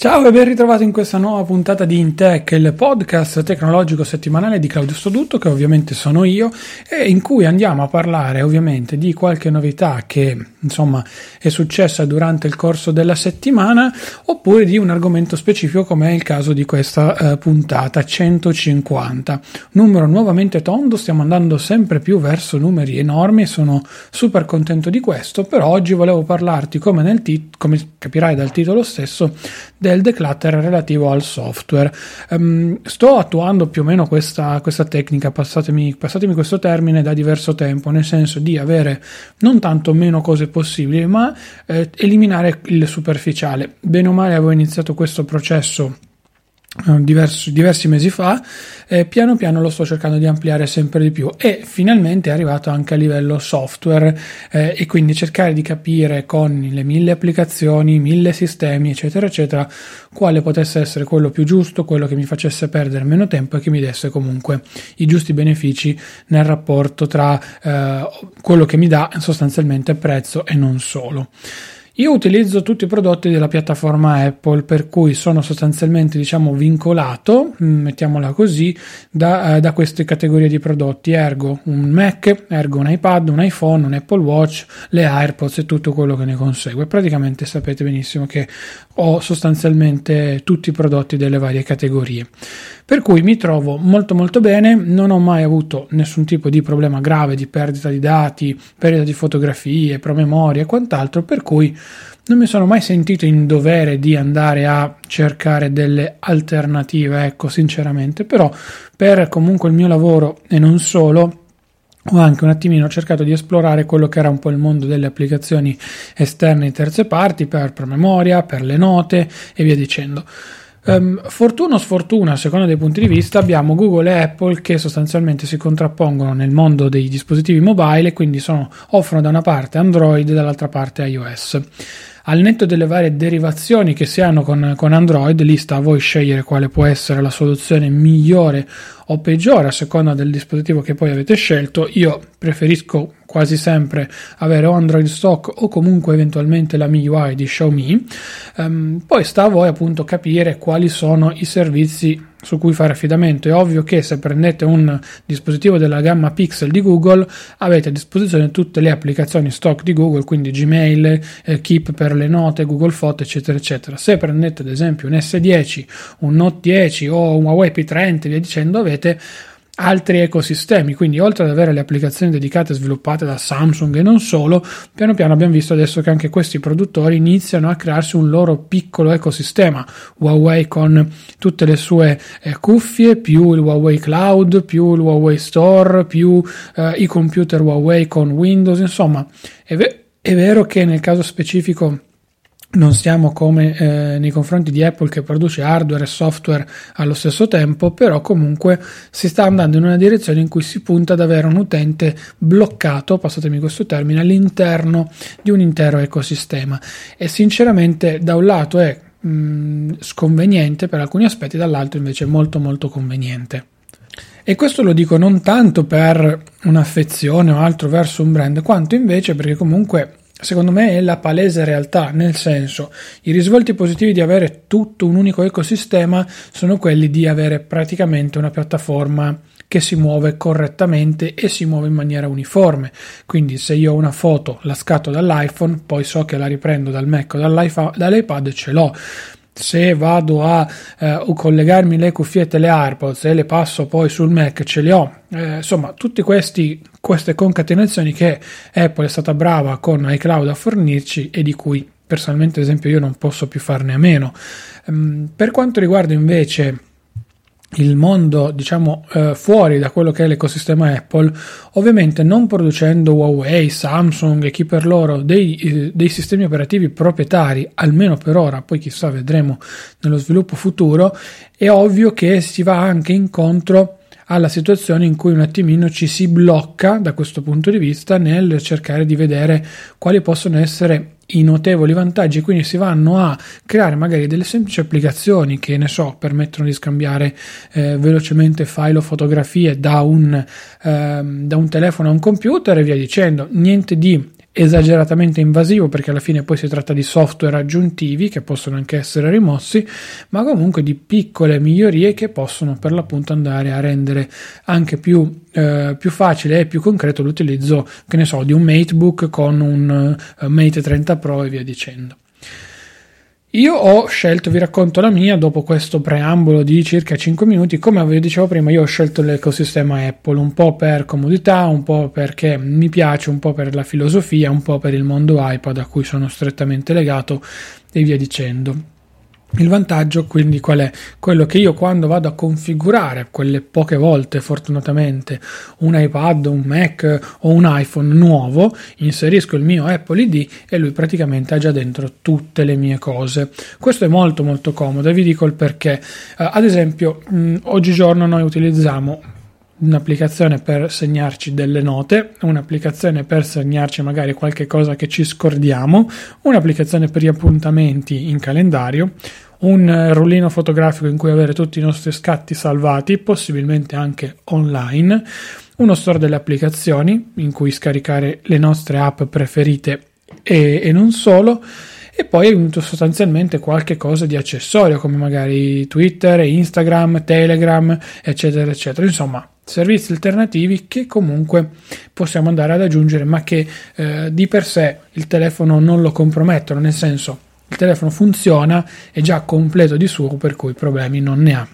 Ciao e ben ritrovato in questa nuova puntata di Intech, il podcast tecnologico settimanale di Claudio Stodutto, che ovviamente sono io, e in cui andiamo a parlare ovviamente di qualche novità che insomma è successa durante il corso della settimana, oppure di un argomento specifico come è il caso di questa eh, puntata 150. Numero nuovamente tondo, stiamo andando sempre più verso numeri enormi, sono super contento di questo, però oggi volevo parlarti come, nel tit- come capirai dal titolo stesso del declutter relativo al software. Um, sto attuando più o meno questa, questa tecnica, passatemi, passatemi, questo termine, da diverso tempo, nel senso di avere non tanto meno cose possibili, ma eh, eliminare il superficiale. Bene o male avevo iniziato questo processo diversi, diversi mesi fa, eh, piano piano lo sto cercando di ampliare sempre di più e finalmente è arrivato anche a livello software eh, e quindi cercare di capire con le mille applicazioni, mille sistemi eccetera eccetera quale potesse essere quello più giusto, quello che mi facesse perdere meno tempo e che mi desse comunque i giusti benefici nel rapporto tra eh, quello che mi dà sostanzialmente prezzo e non solo. Io utilizzo tutti i prodotti della piattaforma Apple, per cui sono sostanzialmente, diciamo, vincolato, mm, mettiamola così, da, eh, da, queste categorie di prodotti. Ergo un Mac, ergo un iPad, un iPhone, un Apple Watch, le AirPods e tutto quello che ne consegue. Praticamente sapete benissimo che ho sostanzialmente tutti i prodotti delle varie categorie. Per cui mi trovo molto molto bene, non ho mai avuto nessun tipo di problema grave di perdita di dati, perdita di fotografie, promemoria e quant'altro, per cui non mi sono mai sentito in dovere di andare a cercare delle alternative, ecco, sinceramente, però per comunque il mio lavoro e non solo ho anche un attimino cercato di esplorare quello che era un po' il mondo delle applicazioni esterne di terze parti per promemoria, per le note e via dicendo. Um, fortuna o sfortuna, a seconda dei punti di vista, abbiamo Google e Apple che sostanzialmente si contrappongono nel mondo dei dispositivi mobile e quindi sono, offrono da una parte Android e dall'altra parte iOS. Al netto delle varie derivazioni che si hanno con, con Android, lì sta a voi scegliere quale può essere la soluzione migliore o peggiore a seconda del dispositivo che poi avete scelto. Io preferisco quasi sempre avere o Android stock o comunque eventualmente la MIUI di Xiaomi. Um, poi sta a voi appunto capire quali sono i servizi su cui fare affidamento. È ovvio che se prendete un dispositivo della gamma Pixel di Google avete a disposizione tutte le applicazioni stock di Google, quindi Gmail, eh, Keep per le note, Google Photo, eccetera, eccetera. Se prendete ad esempio un S10, un Note 10 o un Huawei P30 via dicendo, avete altri ecosistemi, quindi oltre ad avere le applicazioni dedicate sviluppate da Samsung e non solo, piano piano abbiamo visto adesso che anche questi produttori iniziano a crearsi un loro piccolo ecosistema, Huawei con tutte le sue eh, cuffie, più il Huawei Cloud, più il Huawei Store, più eh, i computer Huawei con Windows, insomma, è, ve- È vero che nel caso specifico non siamo come eh, nei confronti di Apple che produce hardware e software allo stesso tempo, però comunque si sta andando in una direzione in cui si punta ad avere un utente bloccato, passatemi questo termine, all'interno di un intero ecosistema e sinceramente da un lato è mh, sconveniente per alcuni aspetti, dall'altro invece è molto molto conveniente. E questo lo dico non tanto per un'affezione o altro verso un brand, quanto invece perché comunque secondo me è la palese realtà, nel senso i risvolti positivi di avere tutto un unico ecosistema sono quelli di avere praticamente una piattaforma che si muove correttamente e si muove in maniera uniforme. Quindi se io ho una foto, la scatto dall'iPhone, poi so che la riprendo dal Mac o dall'iPad e ce l'ho se vado a eh, collegarmi le cuffiette, le AirPods e le passo poi sul Mac, ce le ho. Eh, insomma, tutte queste concatenazioni che Apple è stata brava con iCloud a fornirci e di cui personalmente, ad esempio, io non posso più farne a meno. Um, per quanto riguarda invece il mondo diciamo eh, fuori da quello che è l'ecosistema Apple ovviamente non producendo Huawei, Samsung e chi per loro dei, eh, dei, sistemi operativi proprietari almeno per ora poi chissà vedremo nello sviluppo futuro è ovvio che si va anche incontro alla situazione in cui un attimino ci si blocca da questo punto di vista nel cercare di vedere quali possono essere i notevoli vantaggi, quindi si vanno a creare magari delle semplici applicazioni che ne so permettono di scambiare eh, velocemente file o fotografie da un, eh, da un telefono a un computer e via dicendo, niente di esageratamente invasivo perché alla fine poi si tratta di software aggiuntivi che possono anche essere rimossi, ma comunque di piccole migliorie che possono per l'appunto andare a rendere anche più, eh, più facile e più concreto l'utilizzo, che ne so, di un MateBook con un uh, Mate 30 Pro e via dicendo. Io ho scelto, vi racconto la mia, dopo questo preambolo di circa 5 minuti, come vi dicevo prima, io ho scelto l'ecosistema Apple, un po' per comodità, un po' perché mi piace, un po' per la filosofia, un po' per il mondo iPad a cui sono strettamente legato e via dicendo. Il vantaggio quindi qual è? Quello che io quando vado a configurare quelle poche volte fortunatamente un iPad, un Mac o un iPhone nuovo, inserisco il mio Apple ID e lui praticamente ha già dentro tutte le mie cose. Questo è molto molto comodo e vi dico il perché. Uh, ad esempio, mh, oggigiorno noi utilizziamo un'applicazione per segnarci delle note, un'applicazione per segnarci magari qualche cosa che ci scordiamo, un'applicazione per gli appuntamenti in calendario, un rullino fotografico in cui avere tutti i nostri scatti salvati, possibilmente anche online, uno store delle applicazioni in cui scaricare le nostre app preferite e, e non solo e poi sostanzialmente qualche cosa di accessorio come magari Twitter, Instagram, Telegram, eccetera, eccetera. Insomma, servizi alternativi che comunque possiamo andare ad aggiungere, ma che eh, di per sé il telefono non lo compromettono, nel senso il telefono funziona, è già completo di suo, per cui problemi non ne ha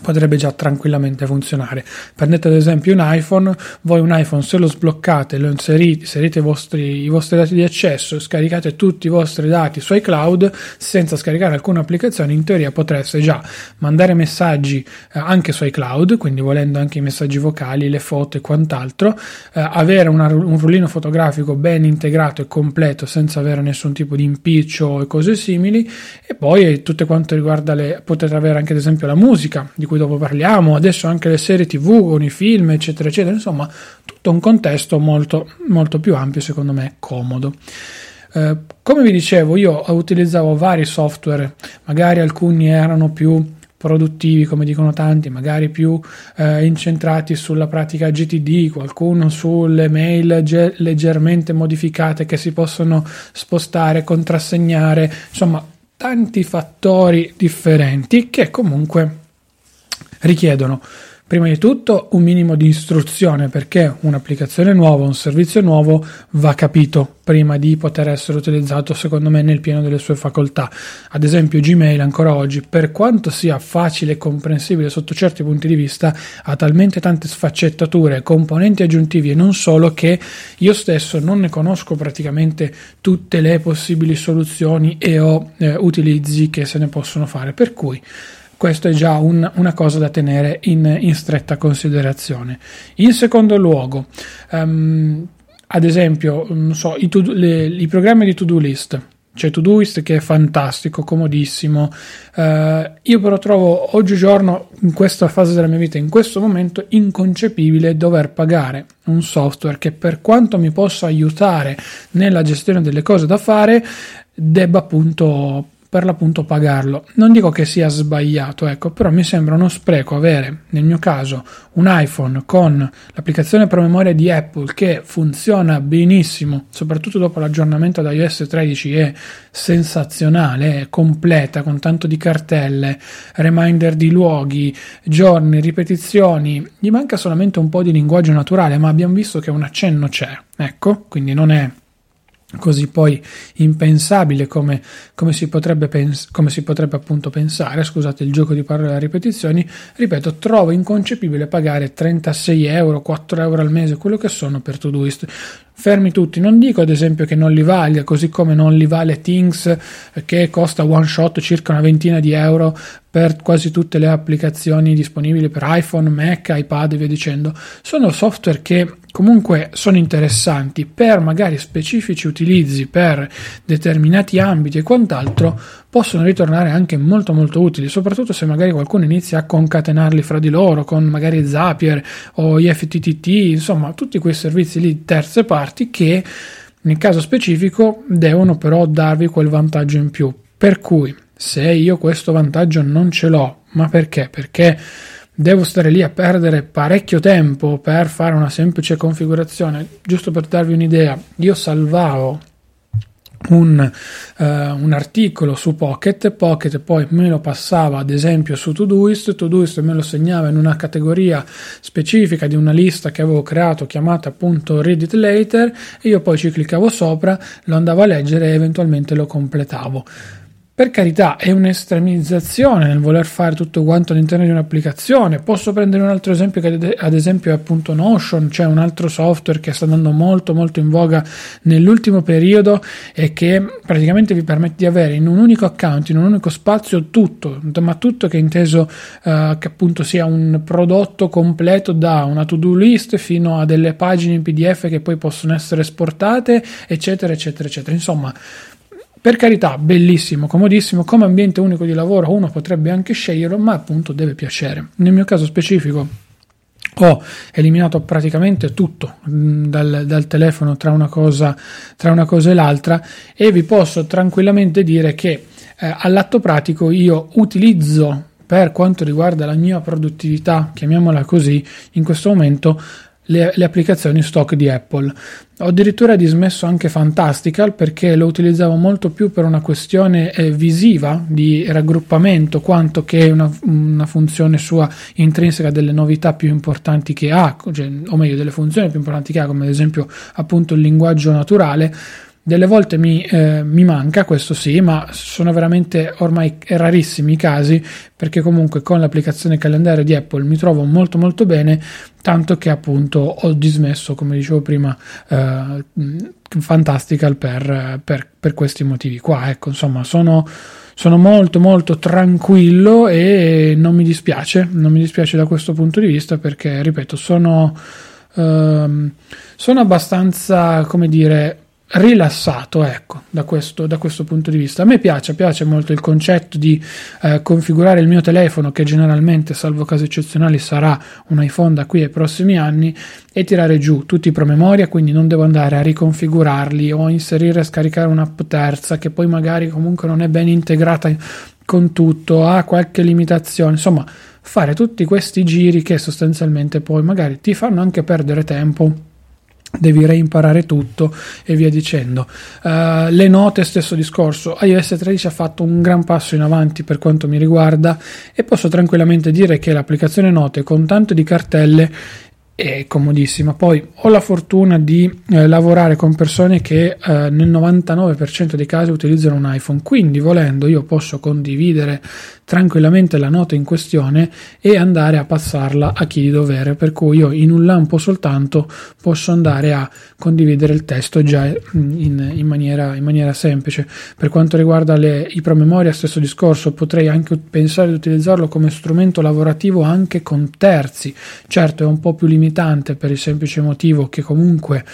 potrebbe già tranquillamente funzionare. Prendete ad esempio un iPhone, voi un iPhone se lo sbloccate, lo inserite, inserite i vostri, i vostri dati di accesso, scaricate tutti i vostri dati su iCloud senza scaricare alcuna applicazione, in teoria potreste già mandare messaggi eh, anche su iCloud, quindi volendo anche i messaggi vocali, le foto e quant'altro, eh, avere una, un rullino fotografico ben integrato e completo senza avere nessun tipo di impiccio e cose simili e poi tutte quanto riguarda le potete avere anche ad esempio la musica di cui dopo parliamo, adesso anche le serie tv con i film, eccetera, eccetera, insomma, tutto un contesto molto, molto più ampio, secondo me, comodo. Eh, come vi dicevo, io utilizzavo vari software, magari alcuni erano più produttivi, come dicono tanti, magari più eh, incentrati sulla pratica GTD, qualcuno sulle mail ge- leggermente modificate che si possono spostare, contrassegnare, insomma, tanti fattori differenti che comunque richiedono prima di tutto un minimo di istruzione perché un'applicazione nuova, un servizio nuovo va capito prima di poter essere utilizzato secondo me nel pieno delle sue facoltà. Ad esempio Gmail ancora oggi, per quanto sia facile e comprensibile sotto certi punti di vista, ha talmente tante sfaccettature, componenti aggiuntivi e non solo che io stesso non ne conosco praticamente tutte le possibili soluzioni e o eh, utilizzi che se ne possono fare. Per cui questo è già un, una cosa da tenere in, in, stretta considerazione. In secondo luogo, um, ad esempio, non so, i, to- le, i programmi di to-do list c'è Todoist che è fantastico, comodissimo. Uh, io però trovo oggigiorno, in questa fase della mia vita, in questo momento, inconcepibile dover pagare un software che per quanto mi possa aiutare nella gestione delle cose da fare, debba appunto per l'appunto pagarlo. Non dico che sia sbagliato, ecco, però mi sembra uno spreco avere, nel mio caso, un iPhone con l'applicazione promemoria di Apple che funziona benissimo, soprattutto dopo l'aggiornamento da iOS 13 è sensazionale, è completa con tanto di cartelle, reminder di luoghi, giorni, ripetizioni, gli manca solamente un po' di linguaggio naturale, ma abbiamo visto che un accenno c'è, ecco, quindi non è così poi impensabile come, come, si potrebbe pens- come si potrebbe appunto pensare, scusate il gioco di parole e ripetizioni, ripeto, trovo inconcepibile pagare 36 euro, 4 euro al mese, quello che sono per Todoist. Fermi tutti, non dico ad esempio che non li valga, così come non li vale Things che costa one shot circa una ventina di euro per quasi tutte le applicazioni disponibili per iPhone, Mac, iPad e via dicendo. Sono software che comunque sono interessanti per magari specifici utilizzi per determinati ambiti e quant'altro possono ritornare anche molto molto utili soprattutto se magari qualcuno inizia a concatenarli fra di loro con magari Zapier o IFTTT insomma tutti quei servizi lì terze parti che nel caso specifico devono però darvi quel vantaggio in più. Per cui se io questo vantaggio non ce l'ho ma perché? Perché devo stare lì a perdere parecchio tempo per fare una semplice configurazione. Giusto per darvi un'idea, io salvavo un, uh, un, articolo su Pocket, Pocket poi me lo passava ad esempio su Todoist, Todoist me lo segnava in una categoria specifica di una lista che avevo creato chiamata appunto Read It Later e io poi ci cliccavo sopra, lo andavo a leggere e eventualmente lo completavo. Per carità, è un'estremizzazione nel voler fare tutto quanto all'interno di un'applicazione. Posso prendere un altro esempio che ad esempio è appunto Notion, cioè un altro software che sta andando molto molto in voga nell'ultimo periodo e che praticamente vi permette di avere in un unico account, in un unico spazio tutto, ma tutto che è inteso uh, che appunto sia un prodotto completo da una to-do list fino a delle pagine in PDF che poi possono essere esportate, eccetera, eccetera, eccetera. Insomma, per carità, bellissimo, comodissimo, come ambiente unico di lavoro uno potrebbe anche sceglierlo, ma appunto deve piacere. Nel mio caso specifico ho eliminato praticamente tutto mm, dal, dal telefono tra una, cosa, tra una, cosa, e l'altra e vi posso tranquillamente dire che eh, all'atto pratico io utilizzo per quanto riguarda la mia produttività, chiamiamola così, in questo momento le, le, applicazioni stock di Apple. Ho addirittura dismesso anche Fantastical perché lo utilizzavo molto più per una questione eh, visiva di raggruppamento quanto che una, una, funzione sua intrinseca delle novità più importanti che ha, cioè, o meglio delle funzioni più importanti che ha, come ad esempio appunto il linguaggio naturale delle volte mi, eh, mi, manca, questo sì, ma sono veramente ormai rarissimi i casi perché comunque con l'applicazione calendario di Apple mi trovo molto molto bene, tanto che appunto ho dismesso, come dicevo prima, eh, Fantastical per, per, per, questi motivi qua. Ecco, insomma, sono, sono molto molto tranquillo e non mi dispiace, non mi dispiace da questo punto di vista perché, ripeto, sono, ehm, sono abbastanza, come dire, rilassato, ecco, da questo, da questo, punto di vista. A me piace, piace molto il concetto di eh, configurare il mio telefono, che generalmente, salvo casi eccezionali, sarà un iPhone da qui ai prossimi anni, e tirare giù tutti i promemoria, quindi non devo andare a riconfigurarli o inserire e scaricare un'app terza che poi magari comunque non è ben integrata con tutto, ha qualche limitazione, insomma, fare tutti questi giri che sostanzialmente poi magari ti fanno anche perdere tempo devi reimparare tutto e via dicendo. Uh, le note, stesso discorso. iOS 13 ha fatto un gran passo in avanti per quanto mi riguarda e posso tranquillamente dire che l'applicazione note con tanto di cartelle è comodissima. Poi ho la fortuna di eh, lavorare con persone che eh, nel 99% dei casi utilizzano un iPhone, quindi volendo io posso condividere tranquillamente la nota in questione e andare a passarla a chi di dovere, per cui io in un lampo soltanto posso andare a condividere il testo già in, in, maniera, in maniera, semplice. Per quanto riguarda le, i promemoria, stesso discorso, potrei anche pensare di utilizzarlo come strumento lavorativo anche con terzi. Certo è un po' più limitante per il semplice motivo che comunque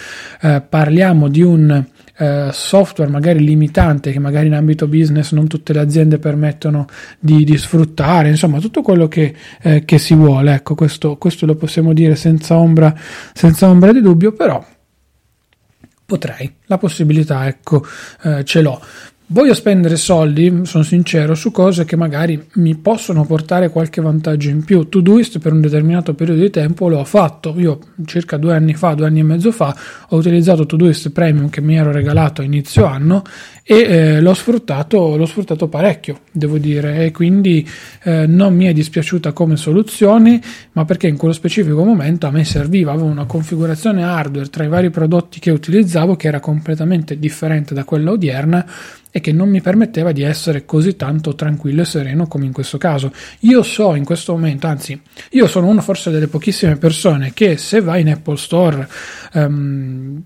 eh, parliamo di un eh, software magari limitante che magari in ambito business non tutte le aziende permettono di, di sfruttare, insomma tutto quello che, eh, che si vuole, ecco questo, questo, lo possiamo dire senza ombra, senza ombra di dubbio, però potrei, la possibilità ecco eh, ce l'ho. Voglio spendere soldi, sono sincero, su cose che magari mi possono portare qualche vantaggio in più. Todoist per un determinato periodo di tempo l'ho fatto. Io circa due anni fa, due anni e mezzo fa, ho utilizzato Todoist Premium che mi ero regalato a inizio anno e eh, l'ho, sfruttato, l'ho sfruttato parecchio, devo dire, e quindi eh, non mi è dispiaciuta come soluzione, ma perché in quello specifico momento a me serviva, avevo una configurazione hardware tra i vari prodotti che utilizzavo che era completamente differente da quella odierna e che non mi permetteva di essere così tanto tranquillo e sereno come in questo caso. Io so in questo momento, anzi, io sono una forse delle pochissime persone che se vai in Apple Store um,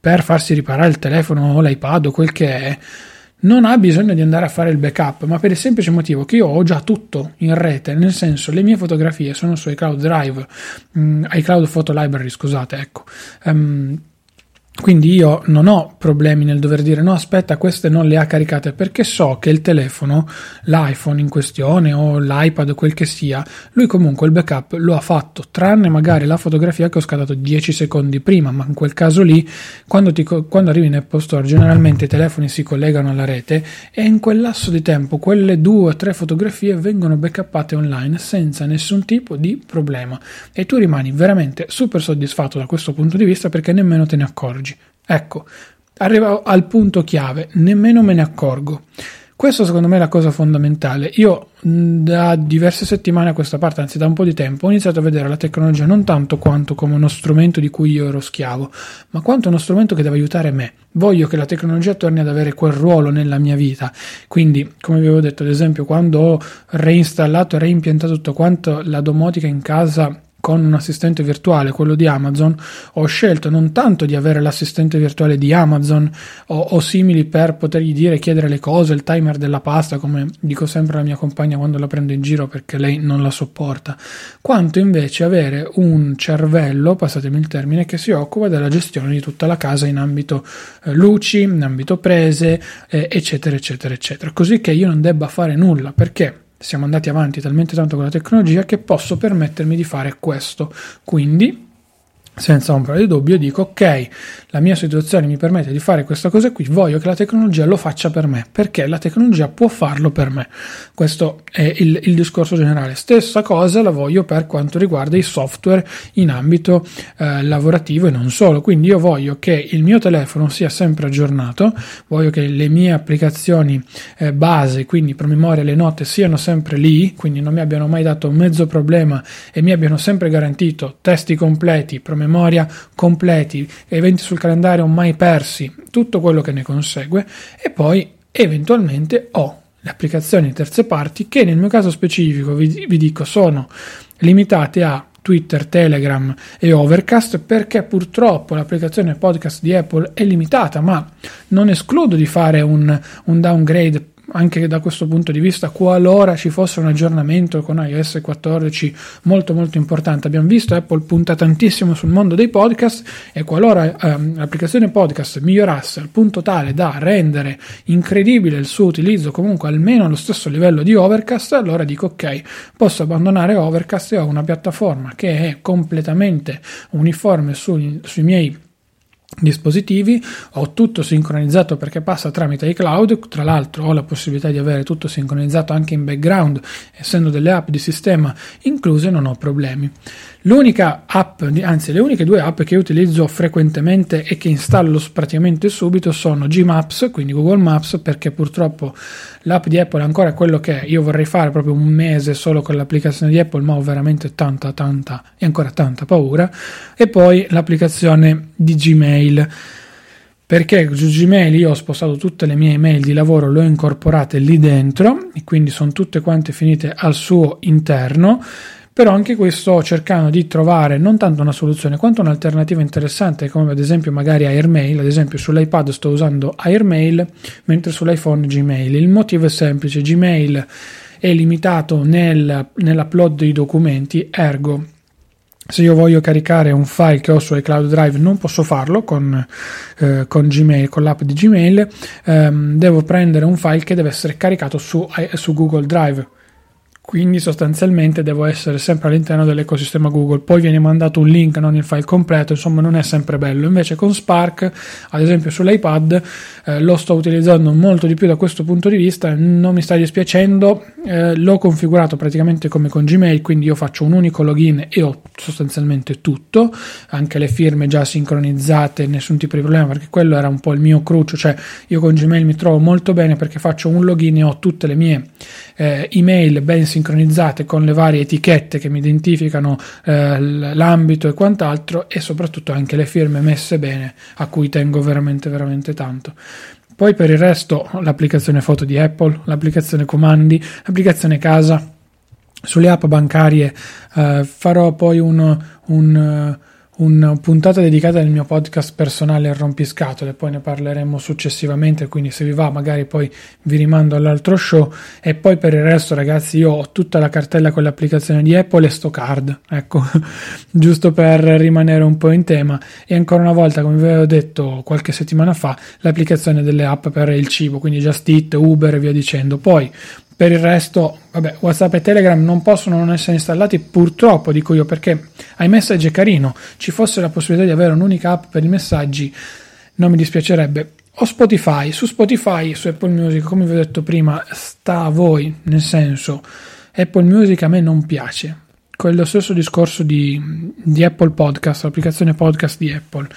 per farsi riparare il telefono o l'iPad o quel che è, non ha bisogno di andare a fare il backup, ma per il semplice motivo che io ho già tutto in rete, nel senso le mie fotografie sono su iCloud Drive, um, iCloud Photo Library, scusate, ecco. Um, quindi io non ho problemi nel dover dire no, aspetta, queste non le ha caricate perché so che il telefono, l'iPhone in questione o l'iPad, quel che sia, lui comunque il backup lo ha fatto, tranne magari la fotografia che ho scattato 10 secondi prima, ma in quel caso lì, quando, ti, quando arrivi in Apple Store, generalmente i telefoni si collegano alla rete e in quel lasso di tempo quelle due o tre fotografie vengono backuppate online senza nessun tipo di problema e tu rimani veramente super soddisfatto da questo punto di vista perché nemmeno te ne accorgi. Ecco, arrivo al punto chiave, nemmeno me ne accorgo. Questo secondo me è la cosa fondamentale. Io da diverse settimane a questa parte, anzi da un po' di tempo, ho iniziato a vedere la tecnologia non tanto quanto come uno strumento di cui io ero schiavo, ma quanto uno strumento che deve aiutare me. Voglio che la tecnologia torni ad avere quel ruolo nella mia vita. Quindi, come vi avevo detto, ad esempio, quando ho reinstallato e reimpiantato tutto quanto la domotica in casa con un assistente virtuale, quello di Amazon, ho scelto non tanto di avere l'assistente virtuale di Amazon o, o, simili per potergli dire, chiedere le cose, il timer della pasta, come dico sempre alla mia compagna quando la prendo in giro perché lei non la sopporta, quanto invece avere un cervello, passatemi il termine, che si occupa della gestione di tutta la casa in ambito eh, luci, in ambito prese, eh, eccetera, eccetera, eccetera, così che io non debba fare nulla, perché siamo andati avanti talmente tanto con la tecnologia che posso permettermi di fare questo. Quindi senza ombra di dubbio dico ok, la mia situazione mi permette di fare questa cosa qui, voglio che la tecnologia lo faccia per me, perché la tecnologia può farlo per me. Questo è il, il discorso generale. Stessa cosa la voglio per quanto riguarda i software in ambito eh, lavorativo e non solo. Quindi io voglio che il mio telefono sia sempre aggiornato, voglio che le mie applicazioni eh, base, quindi promemoria le note, siano sempre lì, quindi non mi abbiano mai dato mezzo problema e mi abbiano sempre garantito testi completi, promemoria memoria completi, eventi sul calendario mai persi, tutto quello che ne consegue e poi eventualmente ho le applicazioni terze parti che nel mio caso specifico vi, vi dico sono limitate a Twitter, Telegram e Overcast perché purtroppo l'applicazione podcast di Apple è limitata, ma non escludo di fare un, un downgrade anche da questo punto di vista qualora ci fosse un aggiornamento con iOS 14 molto molto importante. Abbiamo visto Apple punta tantissimo sul mondo dei podcast e qualora ehm, l'applicazione podcast migliorasse al punto tale da rendere incredibile il suo utilizzo comunque almeno allo stesso livello di Overcast, allora dico ok, posso abbandonare Overcast e ho una piattaforma che è completamente uniforme sui, sui miei dispositivi, ho tutto sincronizzato perché passa tramite iCloud, tra l'altro ho la possibilità di avere tutto sincronizzato anche in background, essendo delle app di sistema incluse non ho problemi. L'unica app, anzi le uniche due app che utilizzo frequentemente e che installo praticamente subito sono Gmaps, quindi Google Maps, perché purtroppo l'app di Apple è ancora quello che è. Io vorrei fare proprio un mese solo con l'applicazione di Apple, ma ho veramente tanta, tanta e ancora tanta paura. E poi l'applicazione di Gmail perché su Gmail io ho spostato tutte le mie email di lavoro, le ho incorporate lì dentro e quindi sono tutte quante finite al suo interno però anche qui sto cercando di trovare non tanto una soluzione quanto un'alternativa interessante come ad esempio magari Airmail. Ad esempio sull'iPad sto usando Airmail mentre sull'iPhone Gmail. Il motivo è semplice Gmail è limitato nel, nell'upload dei documenti ergo se io voglio caricare un file che ho su iCloud Drive non posso farlo con, eh, con Gmail, con l'app di Gmail, ehm, devo prendere un file che deve essere caricato su, su Google Drive quindi sostanzialmente devo essere sempre all'interno dell'ecosistema Google. Poi viene mandato un link, non il file completo, insomma non è sempre bello. Invece con Spark, ad esempio sull'iPad, eh, lo sto utilizzando molto di più da questo punto di vista, non mi sta dispiacendo, eh, l'ho configurato praticamente come con Gmail, quindi io faccio un unico login e ho sostanzialmente tutto, anche le firme già sincronizzate, nessun tipo di problema, perché quello era un po' il mio crucio, cioè io con Gmail mi trovo molto bene perché faccio un login e ho tutte le mie eh, email ben sincronizzate con le varie etichette che mi identificano eh, l'ambito e quant'altro e soprattutto anche le firme messe bene a cui tengo veramente veramente tanto. Poi per il resto l'applicazione foto di Apple, l'applicazione comandi, l'applicazione casa, sulle app bancarie eh, farò poi un, un una puntata dedicata al mio podcast personale al rompiscatole, poi ne parleremo successivamente, quindi se vi va magari poi vi rimando all'altro show. E poi per il resto ragazzi io ho tutta la cartella con l'applicazione di Apple e sto card, ecco, giusto per rimanere un po' in tema. E ancora una volta come vi avevo detto qualche settimana fa l'applicazione delle app per il cibo, quindi Just Eat, Uber e via dicendo, poi per il resto, vabbè, WhatsApp e Telegram non possono non essere installati, purtroppo dico io, perché iMessage è carino. Ci fosse la possibilità di avere un'unica app per i messaggi, non mi dispiacerebbe. O Spotify, su Spotify, su Apple Music, come vi ho detto prima, sta a voi, nel senso, Apple Music a me non piace. Quello stesso discorso di, di Apple Podcast, l'applicazione podcast di Apple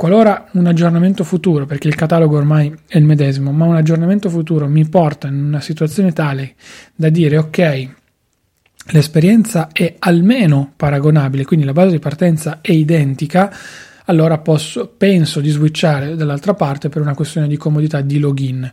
Qualora un aggiornamento futuro, perché il catalogo ormai è il medesimo, ma un aggiornamento futuro mi porta in una situazione tale da dire ok, l'esperienza è almeno paragonabile, quindi la base di partenza è identica, allora posso, penso di switchare dall'altra parte per una questione di comodità di login.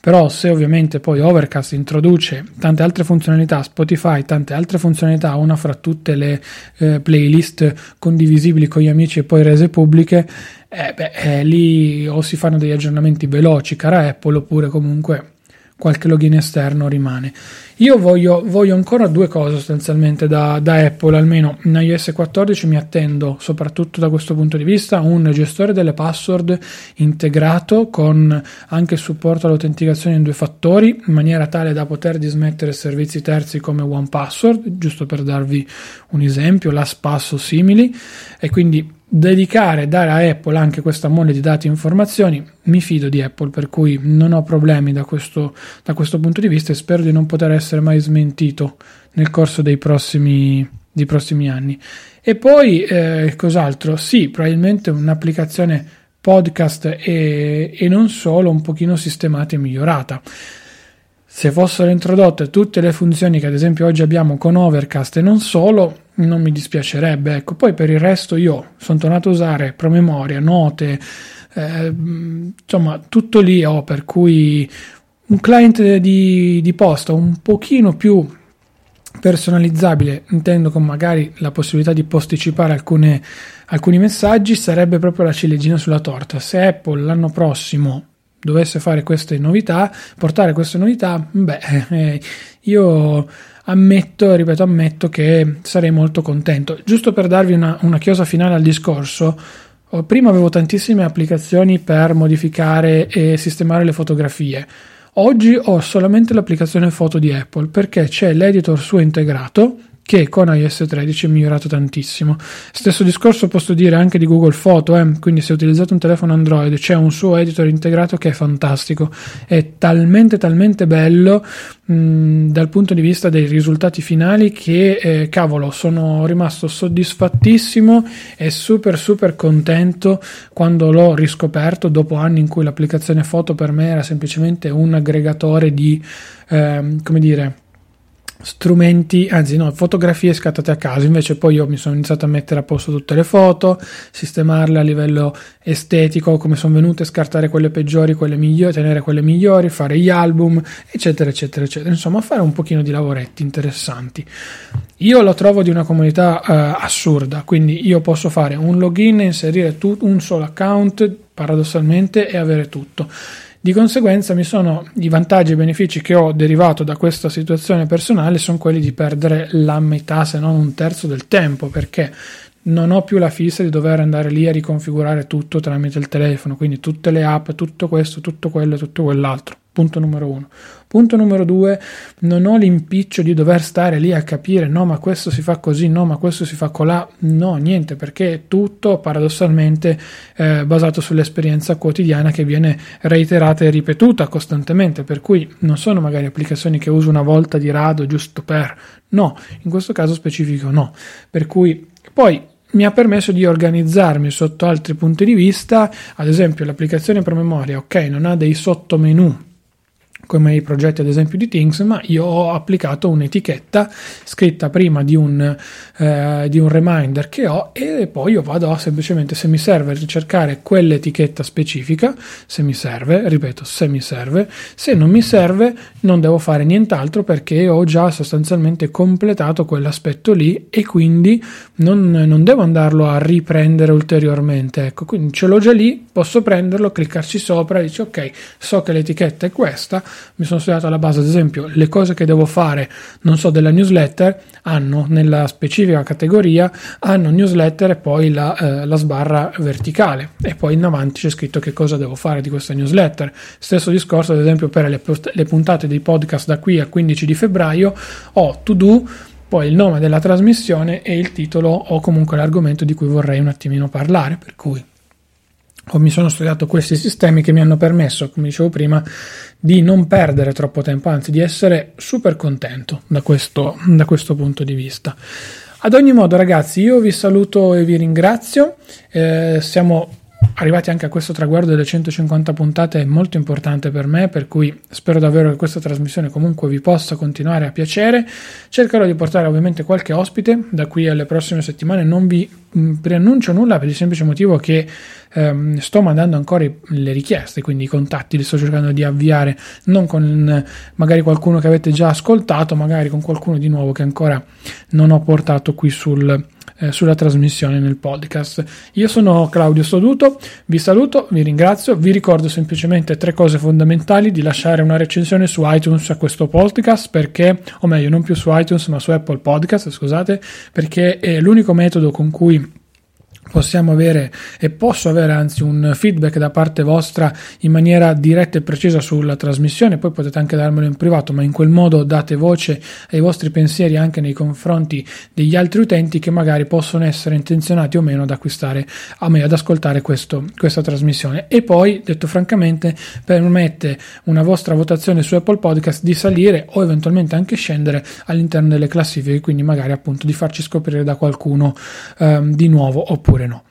Però se ovviamente poi Overcast introduce tante altre funzionalità, Spotify, tante altre funzionalità, una fra tutte le eh, playlist condivisibili con gli amici e poi rese pubbliche, eh, beh, eh, lì o si fanno degli aggiornamenti veloci, cara Apple, oppure comunque qualche login esterno rimane. Io voglio, voglio ancora due cose sostanzialmente da, da, Apple, almeno in iOS 14 mi attendo, soprattutto da questo punto di vista, un gestore delle password integrato con anche supporto all'autenticazione in due fattori, in maniera tale da poter dismettere servizi terzi come OnePassword, giusto per darvi un esempio, LastPass o simili, e quindi dedicare, dare a Apple anche questa mole di dati e informazioni, mi fido di Apple, per cui non ho problemi da questo, da questo punto di vista e spero di non poter essere mai smentito nel corso dei prossimi, dei prossimi anni. E poi, eh, cos'altro? Sì, probabilmente un'applicazione podcast e, e non solo un pochino sistemata e migliorata. Se fossero introdotte tutte le funzioni che ad esempio oggi abbiamo con Overcast e non solo, non mi dispiacerebbe. Ecco, poi per il resto io sono tornato a usare promemoria, note, eh, insomma, tutto lì ho, per cui un client di, di posta un pochino più personalizzabile, intendo con magari la possibilità di posticipare alcune, alcuni messaggi, sarebbe proprio la ciliegina sulla torta. Se Apple l'anno prossimo dovesse fare queste novità, portare queste novità, beh, eh, io ammetto, ripeto, ammetto che sarei molto contento. Giusto per darvi una, una chiosa finale al discorso, prima avevo tantissime applicazioni per modificare e sistemare le fotografie. Oggi ho solamente l'applicazione foto di Apple perché c'è l'editor suo integrato che con iOS 13 è migliorato tantissimo. Stesso discorso posso dire anche di Google Photo, eh? quindi se utilizzate un telefono Android c'è un suo editor integrato che è fantastico, è talmente talmente bello mh, mm, dal punto di vista dei risultati finali che eh, cavolo sono rimasto soddisfattissimo e super super contento quando l'ho riscoperto dopo anni in cui l'applicazione foto per me era semplicemente un aggregatore di eh, come dire strumenti, anzi no, fotografie scattate a caso, invece poi io mi sono iniziato a mettere a posto tutte le foto, sistemarle a livello estetico, come sono venute, scartare quelle peggiori, quelle migliori, tenere quelle migliori, fare gli album, eccetera, eccetera, eccetera, insomma fare un pochino di lavoretti interessanti. Io lo trovo di una comunità uh, assurda, quindi io posso fare un login, inserire tu- un solo account paradossalmente e avere tutto di conseguenza mi sono i vantaggi e i benefici che ho derivato da questa situazione personale sono quelli di perdere la metà se non un terzo del tempo perché non ho più la fissa di dover andare lì a riconfigurare tutto tramite il telefono, quindi tutte le app, tutto questo, tutto quello e tutto quell'altro. Punto numero uno. Punto numero due, non ho l'impiccio di dover stare lì a capire no ma questo si fa così, no ma questo si fa colà, no niente perché è tutto paradossalmente eh, basato sull'esperienza quotidiana che viene reiterata e ripetuta costantemente, per cui non sono magari applicazioni che uso una volta di rado giusto per, no, in questo caso specifico no, per cui poi mi ha permesso di organizzarmi sotto altri punti di vista, ad esempio l'applicazione promemoria, ok, non ha dei sottomenu come i progetti ad esempio di Things, ma io ho applicato un'etichetta scritta prima di un, eh, di un reminder che ho e poi io vado a semplicemente se mi serve ricercare quell'etichetta specifica, se mi serve, ripeto, se mi serve, se non mi serve non devo fare nient'altro perché ho già sostanzialmente completato quell'aspetto lì e quindi non, non devo andarlo a riprendere ulteriormente. Ecco, quindi ce l'ho già lì, posso prenderlo, cliccarci sopra e dice ok, so che l'etichetta è questa, mi sono studiato alla base, ad esempio, le cose che devo fare, non so, della newsletter, hanno nella specifica categoria, hanno newsletter e poi la, eh, la sbarra verticale e poi in avanti c'è scritto che cosa devo fare di questa newsletter. Stesso discorso, ad esempio, per le, le puntate dei podcast da qui al 15 di febbraio, ho to do poi il nome della trasmissione e il titolo o comunque l'argomento di cui vorrei un attimino parlare, per cui mi sono studiato questi sistemi che mi hanno permesso, come dicevo prima, di non perdere troppo tempo, anzi di essere super contento da questo, da questo punto di vista. Ad ogni modo, ragazzi, io vi saluto e vi ringrazio. Eh, siamo arrivati anche a questo traguardo delle 150 puntate è molto importante per me, per cui spero davvero che questa trasmissione comunque vi possa continuare a piacere. Cercherò di portare ovviamente qualche ospite da qui alle prossime settimane, non vi mm, preannuncio nulla per il semplice motivo che ehm, sto mandando ancora le richieste, quindi i contatti li sto cercando di avviare non con magari qualcuno che avete già ascoltato, magari con qualcuno di nuovo che ancora non ho portato qui sul eh, sulla trasmissione nel podcast. Io sono Claudio Stoduto, vi saluto, vi ringrazio, vi ricordo semplicemente tre cose fondamentali di lasciare una recensione su iTunes a questo podcast perché, o meglio, non più su iTunes ma su Apple Podcast, scusate, perché è l'unico metodo con cui possiamo avere e posso avere anzi un feedback da parte vostra in maniera diretta e precisa sulla trasmissione, poi potete anche darmelo in privato, ma in quel modo date voce ai vostri pensieri anche nei confronti degli altri utenti che magari possono essere intenzionati o meno ad acquistare, a me ad ascoltare questo, questa trasmissione. E poi, detto francamente, permette una vostra votazione su Apple Podcast di salire o eventualmente anche scendere all'interno delle classifiche, quindi magari appunto di farci scoprire da qualcuno ehm, di nuovo oppure oppure no.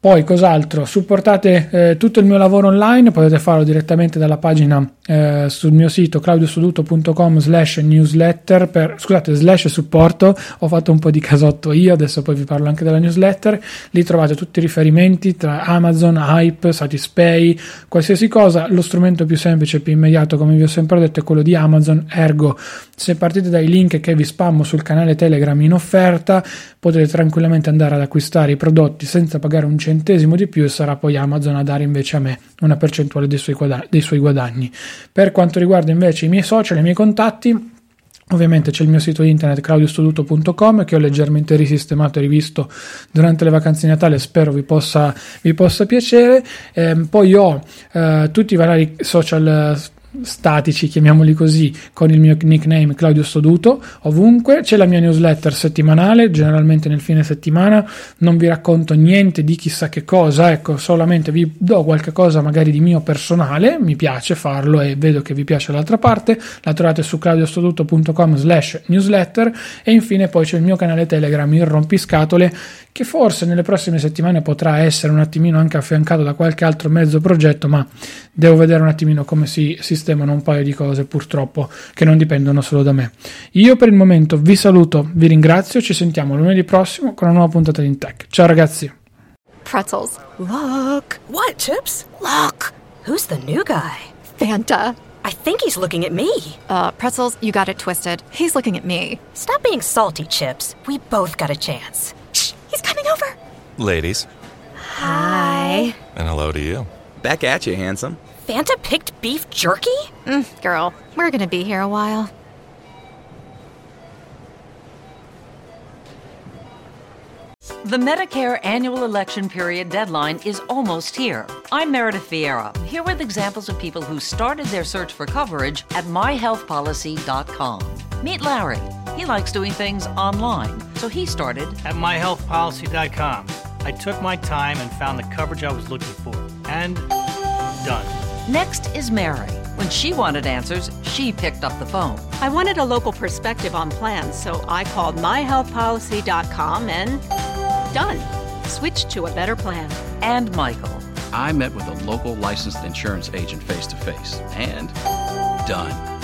Poi cos'altro? Supportate eh, tutto il mio lavoro online, potete farlo direttamente dalla pagina eh, sul mio sito claudiosoduto.com slash newsletter per, scusate, slash supporto, ho fatto un po' di casotto io, adesso poi vi parlo anche della newsletter, lì trovate tutti i riferimenti tra Amazon, Hype, Satispay, qualsiasi cosa, lo strumento più semplice e più immediato come vi ho sempre detto è quello di Amazon, ergo se partite dai link che vi spammo sul canale Telegram in offerta potete tranquillamente andare ad acquistare i prodotti senza pagare un centesimo di più e sarà poi Amazon a dare invece a me una percentuale dei suoi guadagni. Dei suoi guadagni. Per quanto riguarda invece i miei social, i miei contatti, Ovviamente c'è il mio sito internet claudiostoduto.com che ho leggermente risistemato e rivisto durante le vacanze di Natale, spero vi possa, vi possa piacere. Eh, poi ho eh, tutti i vari social statici, chiamiamoli così, con il mio nickname Claudio Stoduto, ovunque. C'è la mia newsletter settimanale, generalmente nel fine settimana. Non vi racconto niente di chissà che cosa, ecco, solamente vi do qualche cosa magari di mio personale, mi piace farlo e vedo che vi piace l'altra parte. La trovate su claudiostoduto.com slash newsletter e infine poi c'è il mio canale Telegram, il rompiscatole, che forse nelle prossime settimane potrà essere un attimino anche affiancato da qualche altro mezzo progetto, ma devo vedere un attimino come si sistemano un paio di cose purtroppo che non dipendono solo da me. Io per il momento vi saluto, vi ringrazio, ci sentiamo lunedì prossimo con una nuova puntata di Intech. Ciao ragazzi! Pretzels. Look. What, Chips? Look. Who's the new guy? Fanta. I think he's looking at me. Uh, Pretzels, you got it twisted. He's looking at me. Stop being salty, Chips. We both got a chance. Shh, he's coming over. Ladies. Hi. And hello to you. Back at you, handsome. Fanta picked beef jerky? Mm, girl, we're gonna be here a while. The Medicare annual election period deadline is almost here. I'm Meredith Vieira, here with examples of people who started their search for coverage at myhealthpolicy.com. Meet Larry. He likes doing things online, so he started at myhealthpolicy.com. I took my time and found the coverage I was looking for. And done. Next is Mary. When she wanted answers, she picked up the phone. I wanted a local perspective on plans, so I called myhealthpolicy.com and done. Switched to a better plan. And Michael. I met with a local licensed insurance agent face to face. And done.